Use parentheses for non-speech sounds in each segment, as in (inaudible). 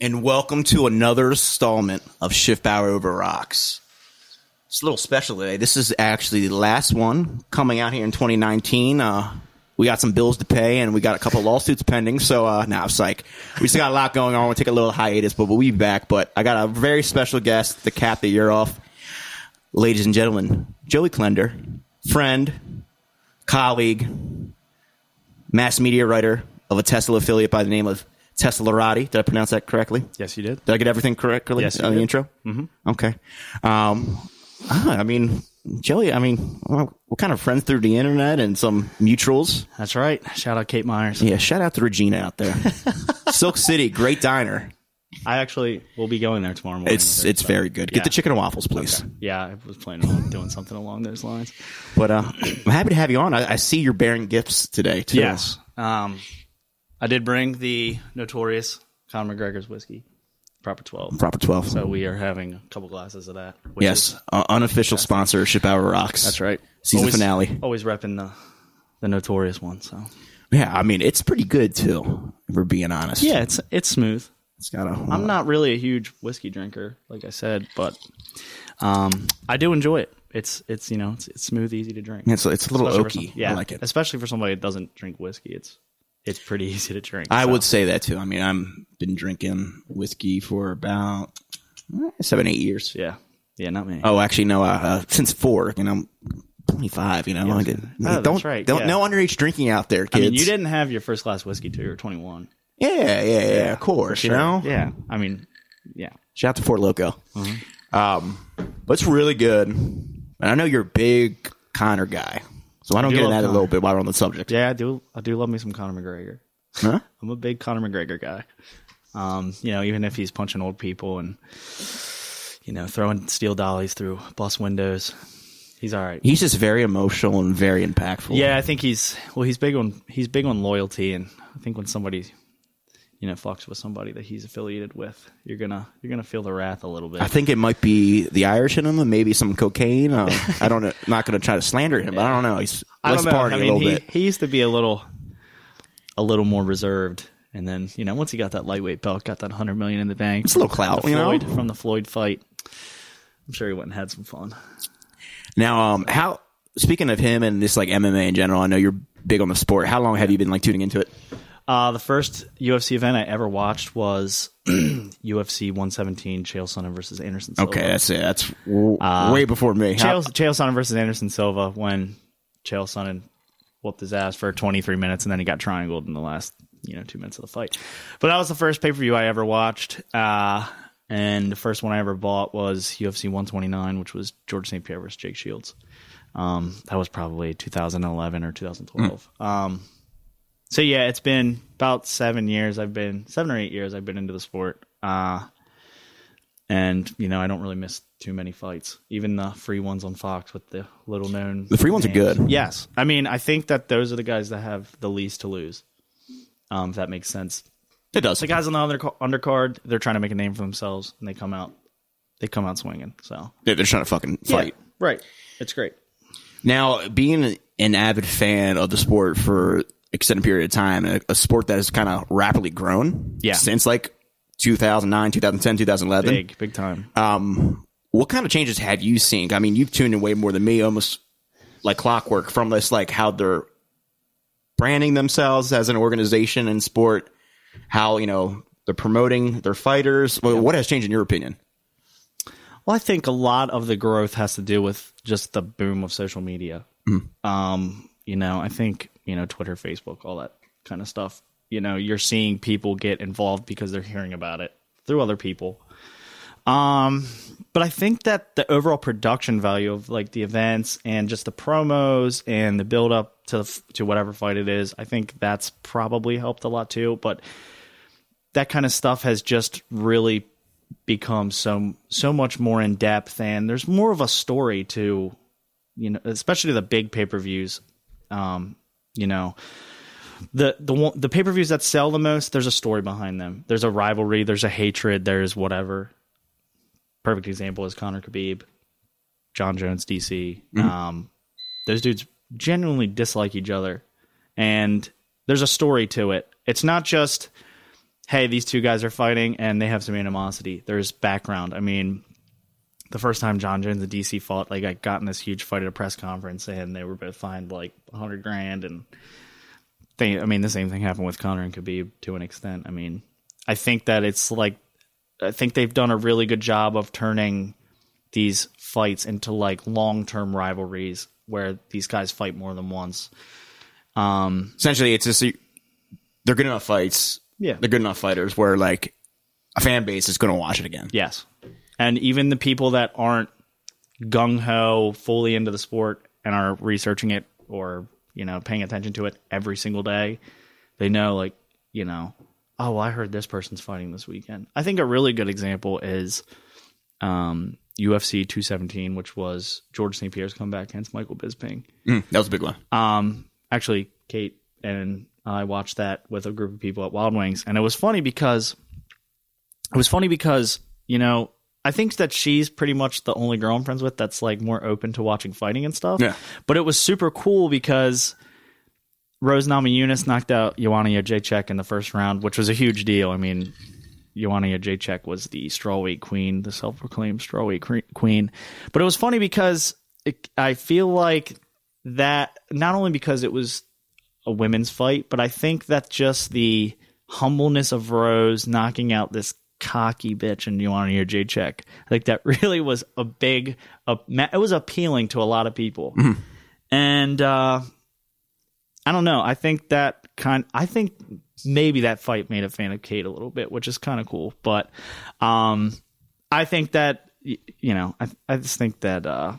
And welcome to another installment of Shift Power Over Rocks. It's a little special today. This is actually the last one coming out here in 2019. Uh, we got some bills to pay and we got a couple lawsuits pending. So, uh, now nah, it's like, we still got a lot going on. We'll take a little hiatus, but we'll be back. But I got a very special guest to cap the year off. Ladies and gentlemen, Joey Klender, friend, colleague, mass media writer of a Tesla affiliate by the name of Teslarati. Did I pronounce that correctly? Yes, you did. Did I get everything correctly Yes, on the intro? Mm-hmm. Okay. Um, ah, I mean, Joey, I mean, we're kind of friends through the internet and some mutuals. That's right. Shout out Kate Myers. Yeah, shout out to Regina out there. (laughs) Silk City, great diner. I actually will be going there tomorrow morning. It's her, it's so- very good. Get Yeah. the chicken and waffles, please. Yeah, I was planning on doing something along those lines. But uh, (clears throat) I'm happy to have you on. I, I see you're bearing gifts today too. Yes. Um, I did bring the notorious Conor McGregor's whiskey, Proper 12. Proper twelve. So we are having a couple glasses of that. yes, is- uh, unofficial sponsor, Ship Hour Rocks. that's right. Season always, finale. Always repping the the notorious one. So Yeah, I mean it's pretty good too. If we're being honest. yeah, it's it's smooth. it's got a. I'm not really a huge whiskey drinker, like I said, but um, I do enjoy it. It's it's you know it's, it's smooth, easy to drink. It's it's a little Especially oaky. some- yeah, I like it. Especially for somebody that doesn't drink whiskey, it's it's pretty (laughs) easy to drink. I so. would say that too. I mean, I'm been drinking whiskey for about eh, seven, eight years. yeah, yeah, not me. Oh, actually, no, uh, uh, since four. You know, I'm 25. You know, I did, Oh, that's don't right, don't yeah. no underage drinking out there, I kids. mean, you didn't have your first glass whiskey till you were 21. Yeah, yeah, yeah. Of course, you know. Yeah, I mean, yeah. Shout out to Four Loko. Mm-hmm. Um, but it's really good. And I know you're a big Conor guy, so I don't do get into that a little bit while we're on the subject. Yeah, I do. I do love me some Conor McGregor. Huh? (laughs) I'm a big Conor McGregor guy. Um, you know, even if he's punching old people and you know throwing steel dollies through bus windows, he's all right. He's just very emotional and very impactful. Yeah, I think he's well. He's big on he's big on loyalty, and I think when somebody you know fucks with somebody that he's affiliated with, you're gonna you're gonna feel the wrath a little bit. I think it might be the Irish in him, and maybe some cocaine. Uh, (laughs) I don't know. Not going to try to slander him, but I don't know. He's I don't know. I mean, a little he, bit. he used to be a little a little more reserved. And then, you know, once he got that lightweight belt, got that hundred million in the bank. It's a little clout, the you know? Floyd, from the Floyd fight. I'm sure he went and had some fun. Now, um, how speaking of him and this like MMA in general, I know you're big on the sport. How long have you been like tuning into it? Uh, the first UFC event I ever watched was (clears throat) UFC 117, Chael Sonnen versus Anderson Silva. Okay, that's it. That's w- Uh, way before me. Chael, Chael Sonnen versus Anderson Silva when Chael Sonnen whooped his ass for 23 minutes and then he got triangled in the last you know two minutes of the fight. But that was the first pay per view I ever watched. Uh, and the first one I ever bought was UFC 129, which was George St. Pierre versus Jake Shields. Um, that was probably 2011 or 2012. Um, so yeah, it's been about seven years. I've been seven or eight years. I've been into the sport. Uh, and you know, I don't really miss too many fights. Even the free ones on Fox with the little known. The free ones are good. Yes, I mean, I think that those are the guys that have the least to lose. Um, if that makes sense. it does. The guys on the other undercard, they're trying to make a name for themselves, and they come out, they come out swinging. So Yeah, they're trying to fucking fight. right. It's great. Now, being an avid fan of the sport for extended period of time, a, a sport that has kind of rapidly grown Yeah. since like 2009, 2010, 2011. Big, big time. Um, what kind of changes have you seen? I mean, you've tuned in way more than me, almost like clockwork from this, like how they're branding themselves as an organization in sport, how, you know, They're promoting their fighters. Well, What has changed in your opinion? Well, I think a lot of the growth has to do with just the boom of social media. Um, you know, I think, you know, Twitter, Facebook, all that kind of stuff. You know, you're seeing people get involved because they're hearing about it through other people. Um, but I think that the overall production value of like the events and just the promos and the build up to to whatever fight it is, I think that's probably helped a lot too. But that kind of stuff has just really become so so much more in depth and there's more of a story to you know especially the big pay-per-views um you know the the one- the pay-per-views that sell the most there's a story behind them. There's a rivalry there's a hatred there's whatever. Perfect example is Conor Khabib Jon Jones DC um those dudes genuinely dislike each other. And there's a story to it. It's not just hey, these two guys are fighting and they have some animosity. There's background. I mean, the first time Jon Jones and DC fought, like I got in this huge fight at a press conference and they were both fined like a hundred grand and they, I mean, the same thing happened with Conor and Khabib to an extent. I mean, I think that it's like, I think they've done a really good job of turning these fights into like long term rivalries where these guys fight more than once. Um, Essentially, it's just they're good enough fights. Yeah. they're good enough fighters where like a fan base is going to watch it again. Yes. And even the people that aren't gung ho, fully into the sport and are researching it or, you know, paying attention to it every single day, they know, like, you know, oh, well, I heard this person's fighting this weekend. I think a really good example is um, UFC 217, which was George St. Pierre's comeback against Michael Bisping. Mm, that was a big one. Um, actually, Kate and I watched that with a group of people at Wild Wings, and it was funny because it was funny because you know I think that she's pretty much the only girl I'm friends with that's like more open to watching fighting and stuff. Yeah. But it was super cool because Rose Namajunas knocked out Joanna Jacek in the first round, which was a huge deal. I mean, Joanna Jacek was the strawweight queen, the self-proclaimed strawweight queen. But it was funny because it, I feel like that not only because it was a women's fight, but I think that just the humbleness of Rose knocking out this cocky bitch and Joanna Jacek. I think that (laughs) really was a big, a, it was appealing to a lot of people. And uh, I don't know. I think that kind. I think maybe that fight made a fan of Kate a little bit, which is kind of cool. But um, I think that you know, I I just think that uh,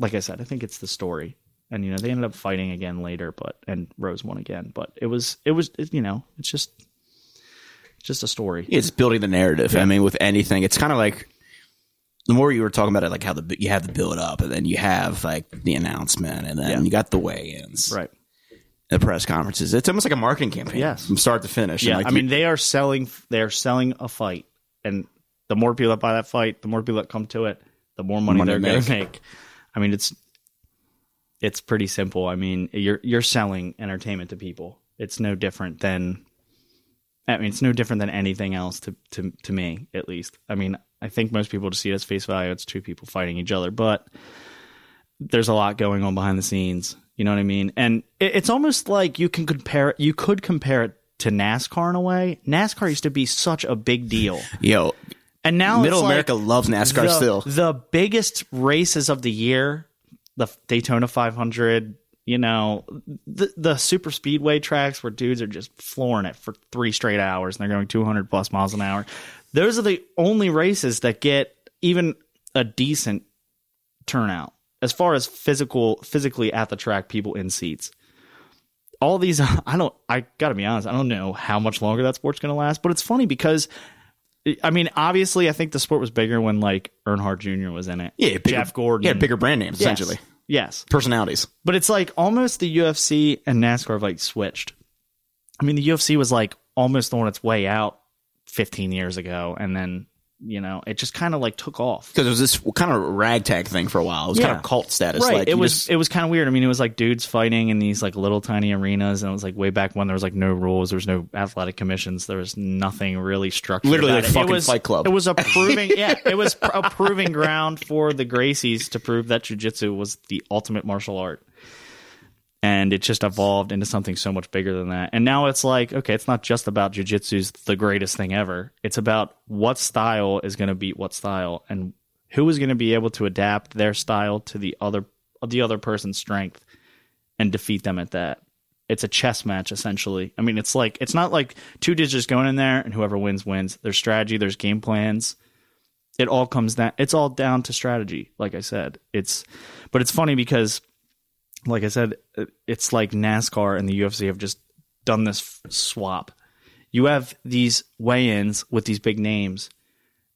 like I said, I think it's the story. And you know they ended up fighting again later, but and Rose won again. But it was it was it, you know it's just just a story. It's building the narrative. I mean, with anything, it's kind of like the more you were talking about it, like how the you have the build up, and then you have like the announcement, and then Yeah. you got the weigh-ins, Right. the press conferences. It's almost like a marketing campaign, Yes. from start to finish. Yeah, like, I you- mean they are selling they are selling a fight, and the more people that buy that fight, the more people that come to it, the more money, Money they're going to make. I mean it's it's pretty simple. I mean you're you're selling entertainment to people. It's no different than I mean it's no different than anything else to to to me at least. I mean I think most people just see it as face value. It's two people fighting each other, but there's a lot going on behind the scenes. You know what I mean? And it, it's almost like you can compare you could compare it to NASCAR in a way. NASCAR used to be such a big deal, (laughs) yo, and now Middle it's like America loves NASCAR the, still. The biggest races of the year, the Daytona 500. You know, the the super speedway tracks where dudes are just flooring it for three straight hours and they're going 200 plus miles an hour. Those are the only races that get even a decent turnout as far as physical physically at the track people in seats all these (laughs) i don't i gotta be honest i don't know how much longer that sport's gonna last but it's funny because i mean obviously i think the sport was bigger when like earnhardt jr was in it Yeah, bigger, jeff gordon Yeah, bigger brand names Yes. essentially, yes personalities. but it's like almost the ufc and nascar have like switched i mean the ufc was like almost on its way out 15 years ago and then you know it just kind of like took off Because it was this kind of ragtag thing for a while. It was kind of cult status. right Like it was just- it was kind of weird i mean it was like dudes fighting in these like little tiny arenas and it was like way back when there was like no rules there was no athletic commissions there was nothing really structured Literally about like it. fucking it was, Fight Club. it was a (laughs) proving yeah it was a proving ground for the gracies to prove that jiu-jitsu was the ultimate martial art and it just evolved into something so much bigger than that. And now it's like, okay, it's not just about jujitsu's the greatest thing ever. It's about what style is going to beat what style, and who is going to be able to adapt their style to the other the other person's strength and defeat them at that. It's a chess match essentially. I mean, it's like it's not like two just going in there and whoever wins wins. There's strategy, there's game plans. It all comes down. It's all down to strategy. Like I said, it's but it's funny because, like I said, it's like NASCAR and the UFC have just done this swap. You have these weigh-ins with these big names,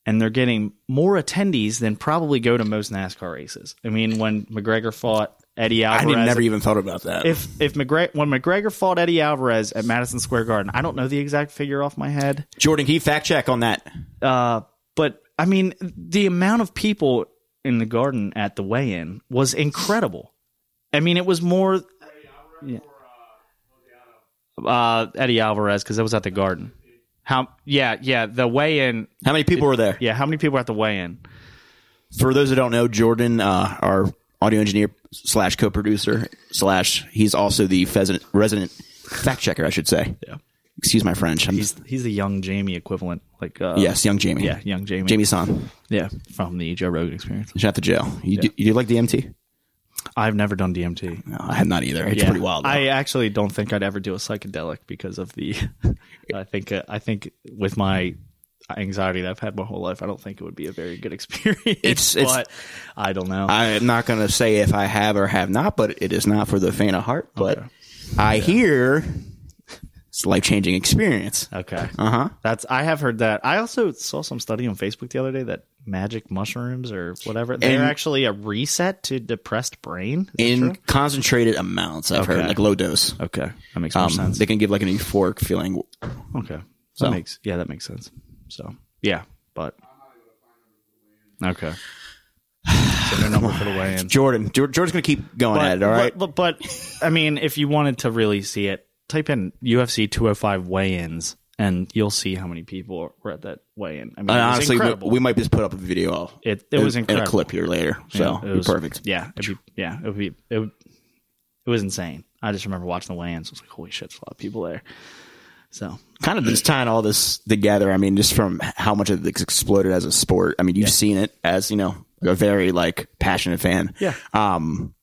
and they're getting more attendees than probably go to most NASCAR races. I mean, when McGregor fought Eddie Alvarez, didn't, never even thought about that. if if McGregor when McGregor fought Eddie Alvarez at Madison Square Garden, I don't know the exact figure off my head, Jordan, can you fact check on that? uh, but I mean the amount of people in the garden at the weigh-in was incredible. I mean, it was more. Yeah. Uh, Eddie Alvarez because it was at the Garden. How? Yeah, yeah. The weigh-in. How many people were there? Yeah, how many people were at the weigh-in? For those that don't know, Jordan, uh, our audio engineer slash co-producer slash, he's also the resident, resident fact checker, I should say. Yeah. Excuse my French. I'm, He's he's the young Jamie equivalent, like uh, yes, young Jamie. yeah, young Jamie, Jamie San. yeah, from the Joe Rogan Experience. Shout out to jail. You, do, you do like DMT? I've never done DMT. No, I have not either. It's Yeah. pretty wild. though. I actually don't think I'd ever do a psychedelic because of the. (laughs) I think uh, I think with my anxiety that I've had my whole life, I don't think it would be a very good (laughs) experience. It's- it's- but I don't know. I'm not going to say if I have or have not, but it is not for the faint of heart. But I hear it's a life changing experience. okay, Uh huh. that's I have heard that. I also saw some study on Facebook the other day that magic mushrooms or whatever they're And- actually a reset to depressed brain. In true? concentrated amounts, I've heard like low dose. okay, that makes Um, sense. they can give like an euphoric feeling. Okay. So- That makes yeah, that makes sense. So yeah, but okay. So number for the. (sighs) Jordan, Jordan's to keep going at it. All right. But, but, but, I mean, if you wanted to really see it, type in UFC 205 weigh-ins, and you'll see how many people were at that weigh-in. I mean, And it was honestly, we, we might just put up a video. Of, it it was in- incredible. in a clip here later. So Yeah, it'd be perfect. Yeah, it'd be, yeah, it would be it, would, it was insane. I just remember watching the weigh-ins. I was like, holy shit, there's a lot of people there. So Kind of just tying all this together. I mean, just from how much it's exploded as a sport. I mean, you've seen it as you know a very like passionate fan. Yeah. Um.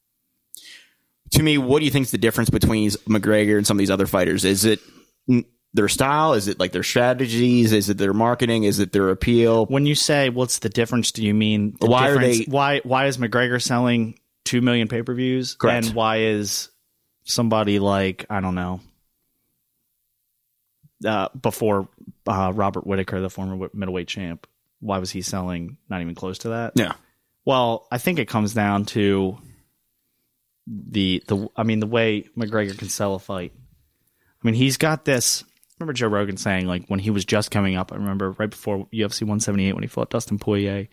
To me, what do you think is the difference between McGregor and some of these other fighters? Is it their style? Is it like their strategies? Is it their marketing? Is it their appeal? when you say what's the difference, do you mean the Why are they- why why is McGregor selling two million pay per views? And why is somebody like I don't know uh, before uh, Robert Whitaker, the former middleweight champ, why was he selling not even close to that? Yeah. Well, I think it comes down to the the I mean the way McGregor can sell a fight. I mean, he's got this. Remember Joe Rogan saying like when he was just coming up. I remember right before UFC 178 when he fought Dustin Poirier.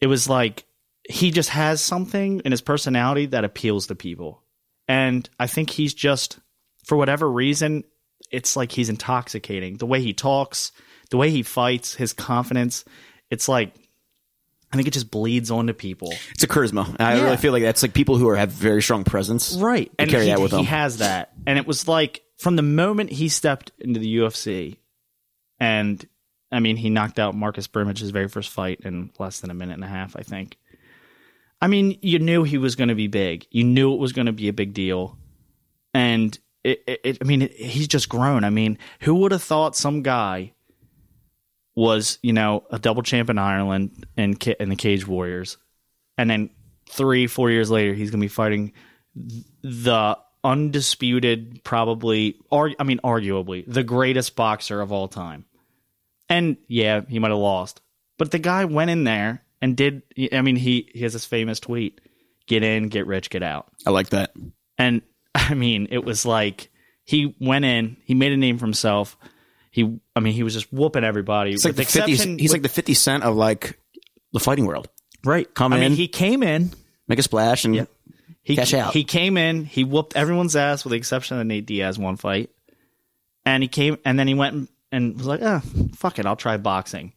It was like he just has something in his personality that appeals to people, and I think he's just for whatever reason, it's like he's intoxicating. The way he talks, the way he fights, his confidence. It's like I think it just bleeds onto people. It's a charisma. I Yeah. really feel like that's like people who are have very strong presence. right and carry he, that with he them. has that and it was like from the moment he stepped into the ufc and i mean he knocked out marcus Brimage his very first fight in less than a minute and a half i think. I mean you knew he was going to be big. You knew it was going to be a big deal. And it, it, it i mean it, he's just grown. I mean who would have thought some guy was you know a double champ in ireland and in the cage warriors and then three, four years later, he's going to be fighting the undisputed, probably, or I mean, arguably the greatest boxer of all time. And yeah, he might have lost, but the guy went in there and did. I mean, he he has this famous tweet: "Get in, get rich, get out." I like that. And (laughs) I mean, it was like he went in, he made a name for himself. He, I mean, he was just whooping everybody. It's like the with 50, he's with- like the 50 cent of like the fighting world. right. come I mean, in. he came in. Make a splash and He, Cash out. He came in. He whooped everyone's ass with the exception of Nate Diaz one fight, and he came and then he went and was like, "Ah, fuck it, I'll try boxing."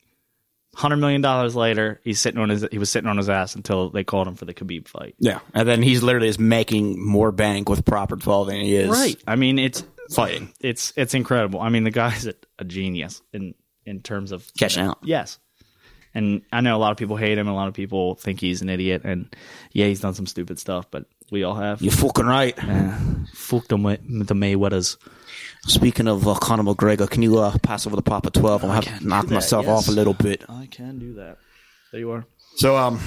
Hundred million dollars later, he's sitting on his he was sitting on his ass until they called him for the Khabib fight. Yeah, and then he's literally is making more bank with proper twelve than he is Right. I mean, it's fighting. it's it's incredible. I mean, the guy's a, a genius in in terms of Cashing out. Yes, and I know a lot of people hate him. A lot of people think he's an idiot, and yeah, he's done some stupid stuff, but we all have. You're fucking right. Fuck the May- the Mayweathers. Speaking of uh, Conor McGregor, can you uh, pass over the proper twelve? I'm gonna have to knock that, myself yes. off a little bit. I can do that. There you are. So, um,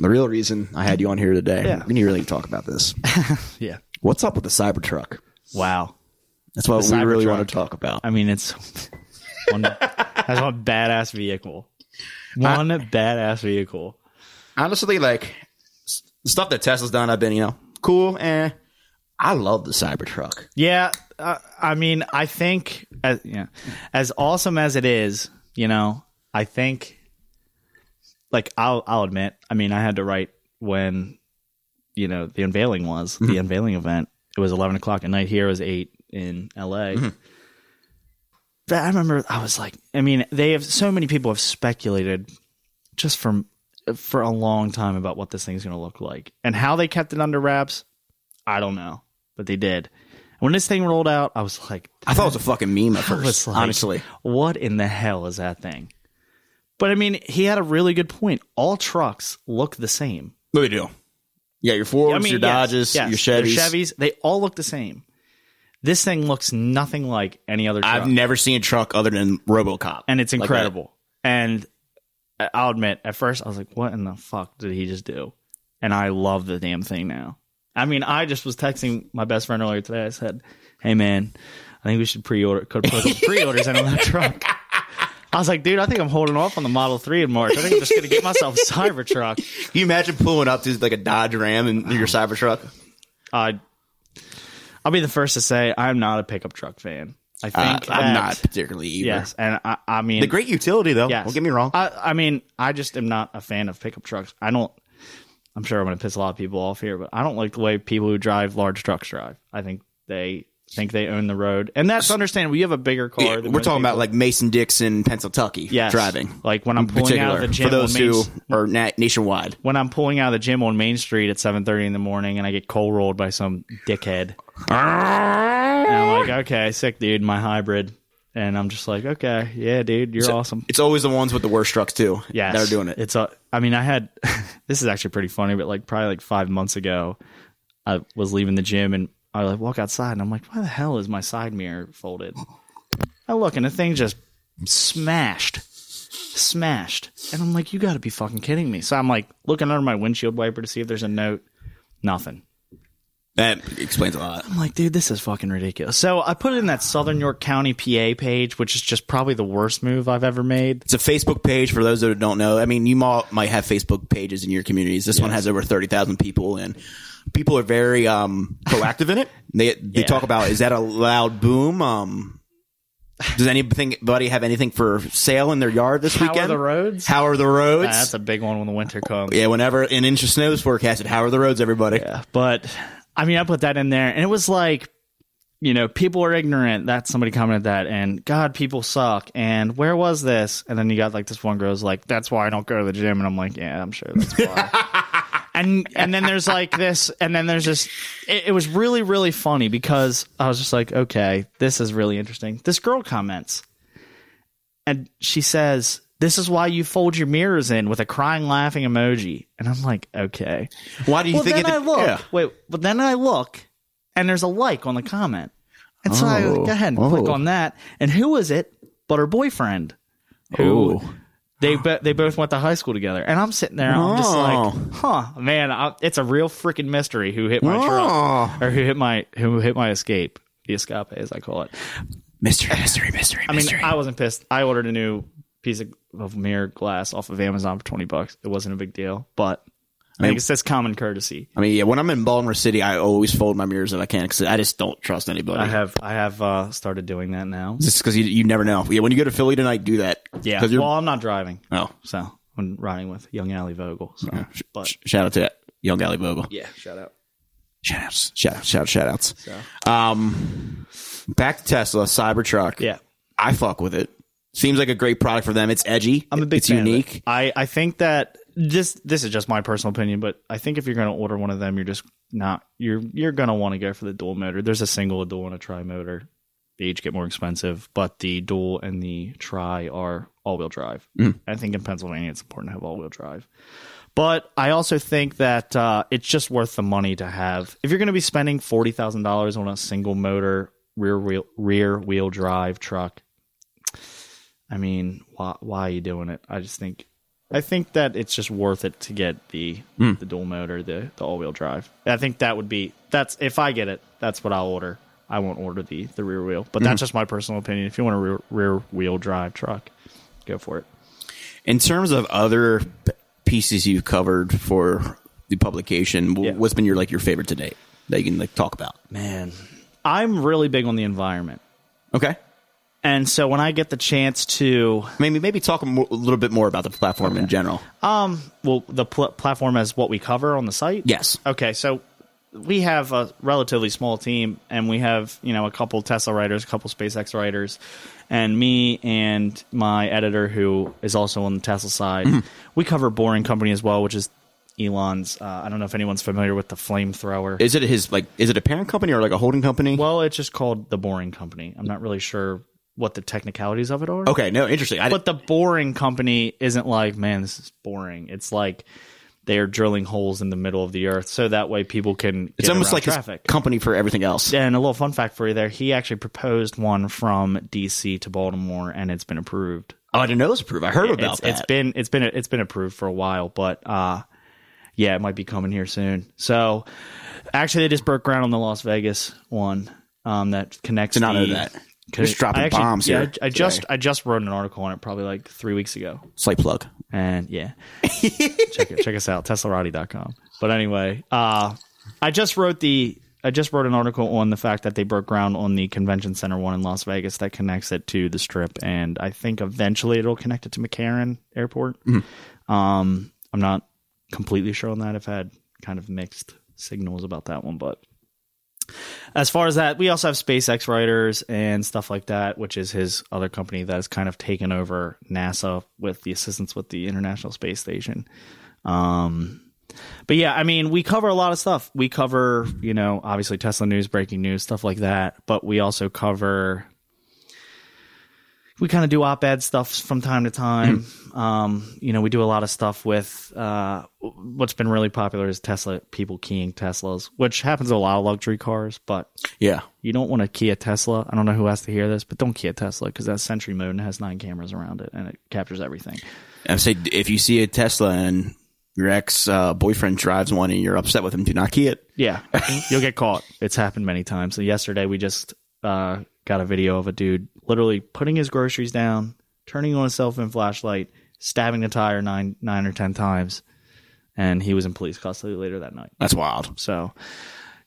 the real reason I had you on here today, Yeah. we need to really talk about this. (laughs) Yeah. What's up with the Cybertruck? Wow. That's what The we really want to talk about. I mean, it's one that's one badass vehicle. One badass vehicle. Honestly, like s- the stuff that Tesla's done, I've been, you know, cool. Eh, I love the Cybertruck. Yeah, uh, I mean, I think, as, yeah, as awesome as it is, you know, I think, like, I'll I'll admit, I mean, I had to write when, you know, the unveiling was the unveiling event. It was eleven o'clock at night. Here it was eight in L.A. But I remember I was like, I mean, they have so many people have speculated just from for a long time about what this thing's going to look like and how they kept it under wraps. I don't know, but they did. When this thing rolled out, I was like, I thought it was a fucking meme at first. like, honestly, what in the hell is that thing? But I mean, he had a really good point. All trucks look the same. do they do? Yeah, your Fords, I mean, your yes, Dodges, yes, your Chevys. Chevys, they all look the same. This thing looks nothing like any other truck. I've never seen a truck other than RoboCop, and it's Like incredible. and I- I'll admit, at first I was like, "What in the fuck did he just do?" And I love the damn thing now. I mean, I just was texting my best friend earlier today. I said, "Hey man, I think we should pre-order. Could put some (laughs) pre-orders in on that truck." I was like, "Dude, I think I'm holding off on the Model Three in March. I think I'm just gonna get myself a Cybertruck." Can you imagine pulling up to like a Dodge Ram in your Cybertruck? Uh, I'll be the first to say I'm not a pickup truck fan. I Uh, think I'm that- not particularly either. Yes, and I, I mean, The great utility, though. Yes. Don't get me wrong. I, I mean, I just am not a fan of pickup trucks. I don't. I'm sure I'm going to piss a lot of people off here, but I don't like the way people who drive large trucks drive. I think they think they own the road, and that's understandable. You have a bigger car. Yeah, than we're talking about like Mason Dixon, Pennsylvania, Yes. driving. Like when I'm in pulling out of the gym for those on Main who are na- nationwide. when I'm pulling out of the gym on Main Street at 7:30 in the morning, and I get cold rolled by some dickhead. (laughs) And I'm like, (laughs) okay, sick dude, my hybrid, and I'm just like, okay, yeah, dude, you're awesome. It's always the ones with the worst trucks too. Yeah, that are doing it. It's a. I mean, I had. (laughs) this is actually pretty funny, but like probably like five months ago, I was leaving the gym and I like walk outside and I'm like, why the hell is my side mirror folded? I look and the thing just smashed, smashed, and I'm like, you got to be fucking kidding me. So I'm like looking under my windshield wiper to see if there's a note. Nothing. That explains a lot. I'm like, dude, this is fucking ridiculous. So I put it in that Southern York County PA page, which is just probably the worst move I've ever made. It's a Facebook page for those that don't know. I mean, you might might have Facebook pages in your communities. This one has over thirty thousand people, and people are very um, proactive in it. They they Yeah. talk about is that a loud boom? Um, does anybody have anything for sale in their yard this weekend? How are the roads? How are the roads? That's a big one when the winter comes. yeah, whenever an inch of snow is forecasted, how are the roads, everybody? Yeah, but I mean, I put that in there, and it was like, you know, people are ignorant. That somebody commented that, and God, people suck. And where was this? And then you got like this one girl's like, "That's why I don't go to the gym," and I'm like, "Yeah, I'm sure that's why." (laughs) and and then there's like this, and then there's just it, it was really really funny because I was just like, okay, this is really interesting. This girl comments, and she says. This is why you fold your mirrors in with a crying, laughing emoji. And I'm like, okay Why do you well, think then it? I look. yeah. Wait, but then I look, and there's a like on the comment, and so I Oh. go ahead and Oh. click on that. And who is it? But her boyfriend, who Oh. they bo- they both went to high school together. And I'm sitting there, I'm just Oh. like, huh, man, I, it's a real freaking mystery who hit my Oh. truck or who hit my who hit my escape, the escape as I call it. Mystery, mystery, mystery, I mean, mystery. I wasn't pissed. I ordered a new piece of, of mirror glass off of Amazon for twenty bucks. It wasn't a big deal, but. I think it's just common courtesy. I mean, yeah, when I'm in Baltimore City, I always fold my mirrors if I can because I just don't trust anybody. I have I have uh, started doing that now. Just because you, you never know. Yeah, when you go to Philly tonight, do that. Yeah. you're, Well, I'm not driving, oh, so I'm riding with young Ali Vogel. So, but sh- shout out to Young Gally Bogle. yeah, shout out. Shout outs. Shout outs. Shout outs. Shout outs. So Um, back to Tesla Cybertruck. yeah, I fuck with it. Seems like a great product for them. It's edgy. I'm a big It's fan of it. unique. I, I think that this this is just my personal opinion, but I think if you're going to order one of them, you're just not you're you're going to want to go for the dual motor. There's a single, a dual, and a tri motor. They each get more expensive, but the dual and the tri are all wheel drive. I think in Pennsylvania it's important to have all wheel drive. But I also think that uh, it's just worth the money to have. If you're going to be spending forty thousand dollars on a single motor rear wheel rear wheel drive truck, I mean, why why are you doing it? I just think I think that it's just worth it to get the Hmm. the dual motor, the the all wheel drive. I think that would be that's if I get it, that's what I'll order. I won't order the the rear wheel, but Hmm. that's just my personal opinion. If you want a rear, rear wheel drive truck, go for it. In terms of other pieces you've covered for the publication, Yeah. what's been your like your favorite to date that you can like talk about? Man, I'm really big on the environment. Okay. And so when I get the chance to, Maybe maybe talk a, mo- a little bit more about the platform in general. um, well, the pl- platform as what we cover on the site. Yes. Okay, so we have a relatively small team, and we have you know a couple Tesla writers, a couple SpaceX writers, and me and my editor who is also on the Tesla side. We cover Boring Company as well, which is Elon's. Uh, I don't know if anyone's familiar with the flamethrower. Is it his like? Is it a parent company or like a holding company? well, it's just called the Boring Company. I'm not really sure what the technicalities of it are. okay, no, interesting. I, But the boring company isn't like, man, this is boring. It's like they're drilling holes in the middle of the earth so that way people can. it's almost like his traffic. company for everything else. And a little fun fact for you there: he actually proposed one from DC to Baltimore, and it's been approved. Oh, I didn't know it was approved. I heard about it's, that. it's been it's been it's been approved for a while, but uh, yeah, it might be coming here soon. So actually, they just broke ground on the Las Vegas one um, that connects. Did not know that. Cause Just dropping I actually- bombs yeah, here I, I just. I just wrote an article on it probably like three weeks ago. Slight plug. And yeah, (laughs) check it, check us out, teslarati.com. But anyway, uh, I just wrote the I just wrote an article on the fact that they broke ground on the convention center one in Las Vegas that connects it to the strip, and I think eventually it'll connect it to McCarran Airport. Um, I'm not completely sure on that. I've had kind of mixed signals about that one, but as far as that, we also have SpaceX writers and stuff like that, which is his other company that has kind of taken over NASA with the assistance with the International Space Station. Um, but yeah, I mean, we cover a lot of stuff. We cover, you know, obviously Tesla news, breaking news, stuff like that. But we also cover, we kind of do op-ed stuff from time to time. Um, you know, we do a lot of stuff with uh, what's been really popular is Tesla people keying Teslas, which happens to a lot of luxury cars. But Yeah. you don't want to key a Tesla. I don't know who has to hear this, but don't key a Tesla because that's Sentry mode and has nine cameras around it and it captures everything. I say if you see a Tesla and your ex uh, boyfriend drives one and you're upset with him, do not key it. Yeah, (laughs) you'll get caught. It's happened many times. So yesterday we just uh, got a video of a dude literally putting his groceries down, turning on a cell phone flashlight, stabbing the tire nine nine or ten times, and he was in police custody later that night. That's wild. So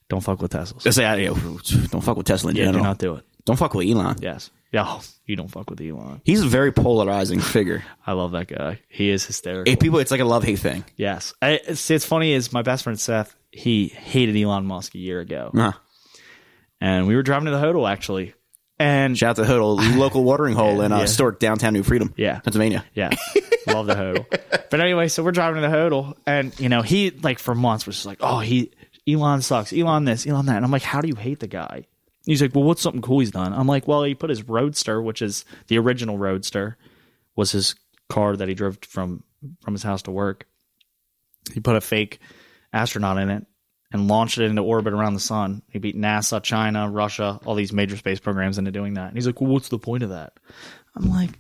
don't fuck with Teslas. I say, I, you know, don't fuck with Tesla in Yeah, do not do it. Don't fuck with Elon. Yes. Yeah, you don't fuck with Elon. He's a very polarizing figure. I love that guy. He is hysterical. If people, it's like a love hate thing. Yes. I, it's, it's funny is my best friend Seth, he hated Elon Musk a year ago. Huh. And we were driving to the hotel actually. And Shout out to Hodel, (laughs) local watering hole in uh, Yeah. Stork, downtown New Freedom, Yeah. Pennsylvania. yeah, (laughs) love the Hodel. But anyway, so we're driving to the Hodel and you know, he like for months was just like, "Oh, he Elon sucks. Elon this, Elon that." And I'm like, "How do you hate the guy?" He's like, "Well, what's something cool he's done?" I'm like, "Well, he put his Roadster, which is the original Roadster, was his car that he drove from from his house to work. He put a fake astronaut in it and launched it into orbit around the sun. He beat NASA, China, Russia, all these major space programs into doing that. And he's like, "Well, what's the point of that?" I'm like,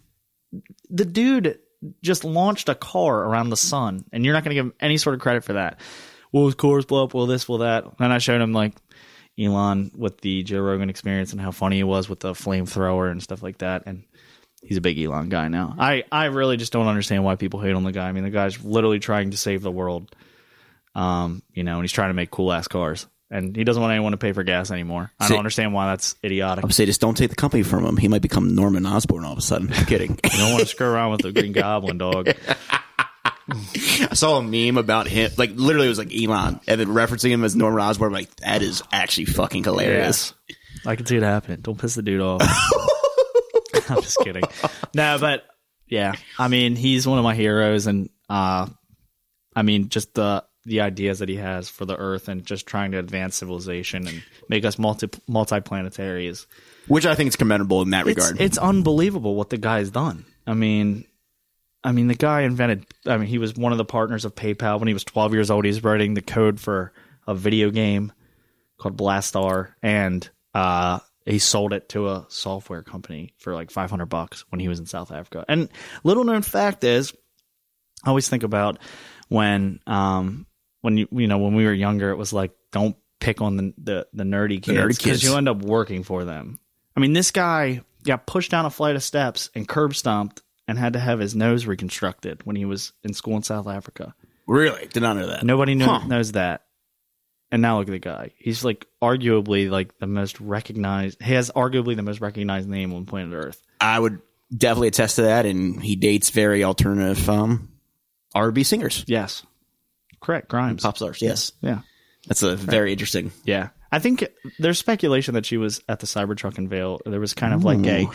"The dude just launched a car around the sun, and you're not going to give him any sort of credit for that." Will his cars blow up. Well, this, Will that. And I showed him like Elon with the Joe Rogan experience and how funny he was with the flamethrower and stuff like that. And he's a big Elon guy now. I, I really just don't understand why people hate on the guy. I mean, the guy's literally trying to save the world. Um, you know, and he's trying to make cool ass cars. And he doesn't want anyone to pay for gas anymore. I See- don't understand why that's idiotic. I would say just don't take the company from him. He might become Norman Osborn all of a sudden. I'm kidding. (laughs) You don't want to screw around with the Green Goblin dog. (laughs) I saw a meme about him, like literally it was like Elon, and then referencing him as Norman Osborn. I'm like, that is actually fucking hilarious. I can see it happening. Don't piss the dude off. (laughs) I'm just kidding. No, but yeah, I mean, he's one of my heroes, and uh, I mean, just the the ideas that he has for the Earth and just trying to advance civilization and make us multi multiplanetary is Which I think is commendable in that it's, regard. it's unbelievable what the guy's done. I mean, I mean, the guy invented. I mean, he was one of the partners of PayPal when he was 12 years old. He was writing the code for a video game called Blastar, and uh, he sold it to a software company for like 500 bucks when he was in South Africa. And little known fact is, I always think about when, um, when you you know when we were younger, it was like don't pick on the the, the nerdy kids because you end up working for them. I mean, this guy got pushed down a flight of steps and curb stomped and had to have his nose reconstructed when he was in school in South Africa. really? Did not know that. Nobody knew, Huh. knows that. And now look at the guy. He's like arguably like the most recognized. He has arguably the most recognized name on planet Earth. I would definitely attest to that. And he dates very alternative um, R&B singers, Yes, correct. Grimes. pop stars. Yes, Yeah, that's a very interesting. yeah. I think there's speculation that she was at the Cybertruck unveil. There was kind of like a, it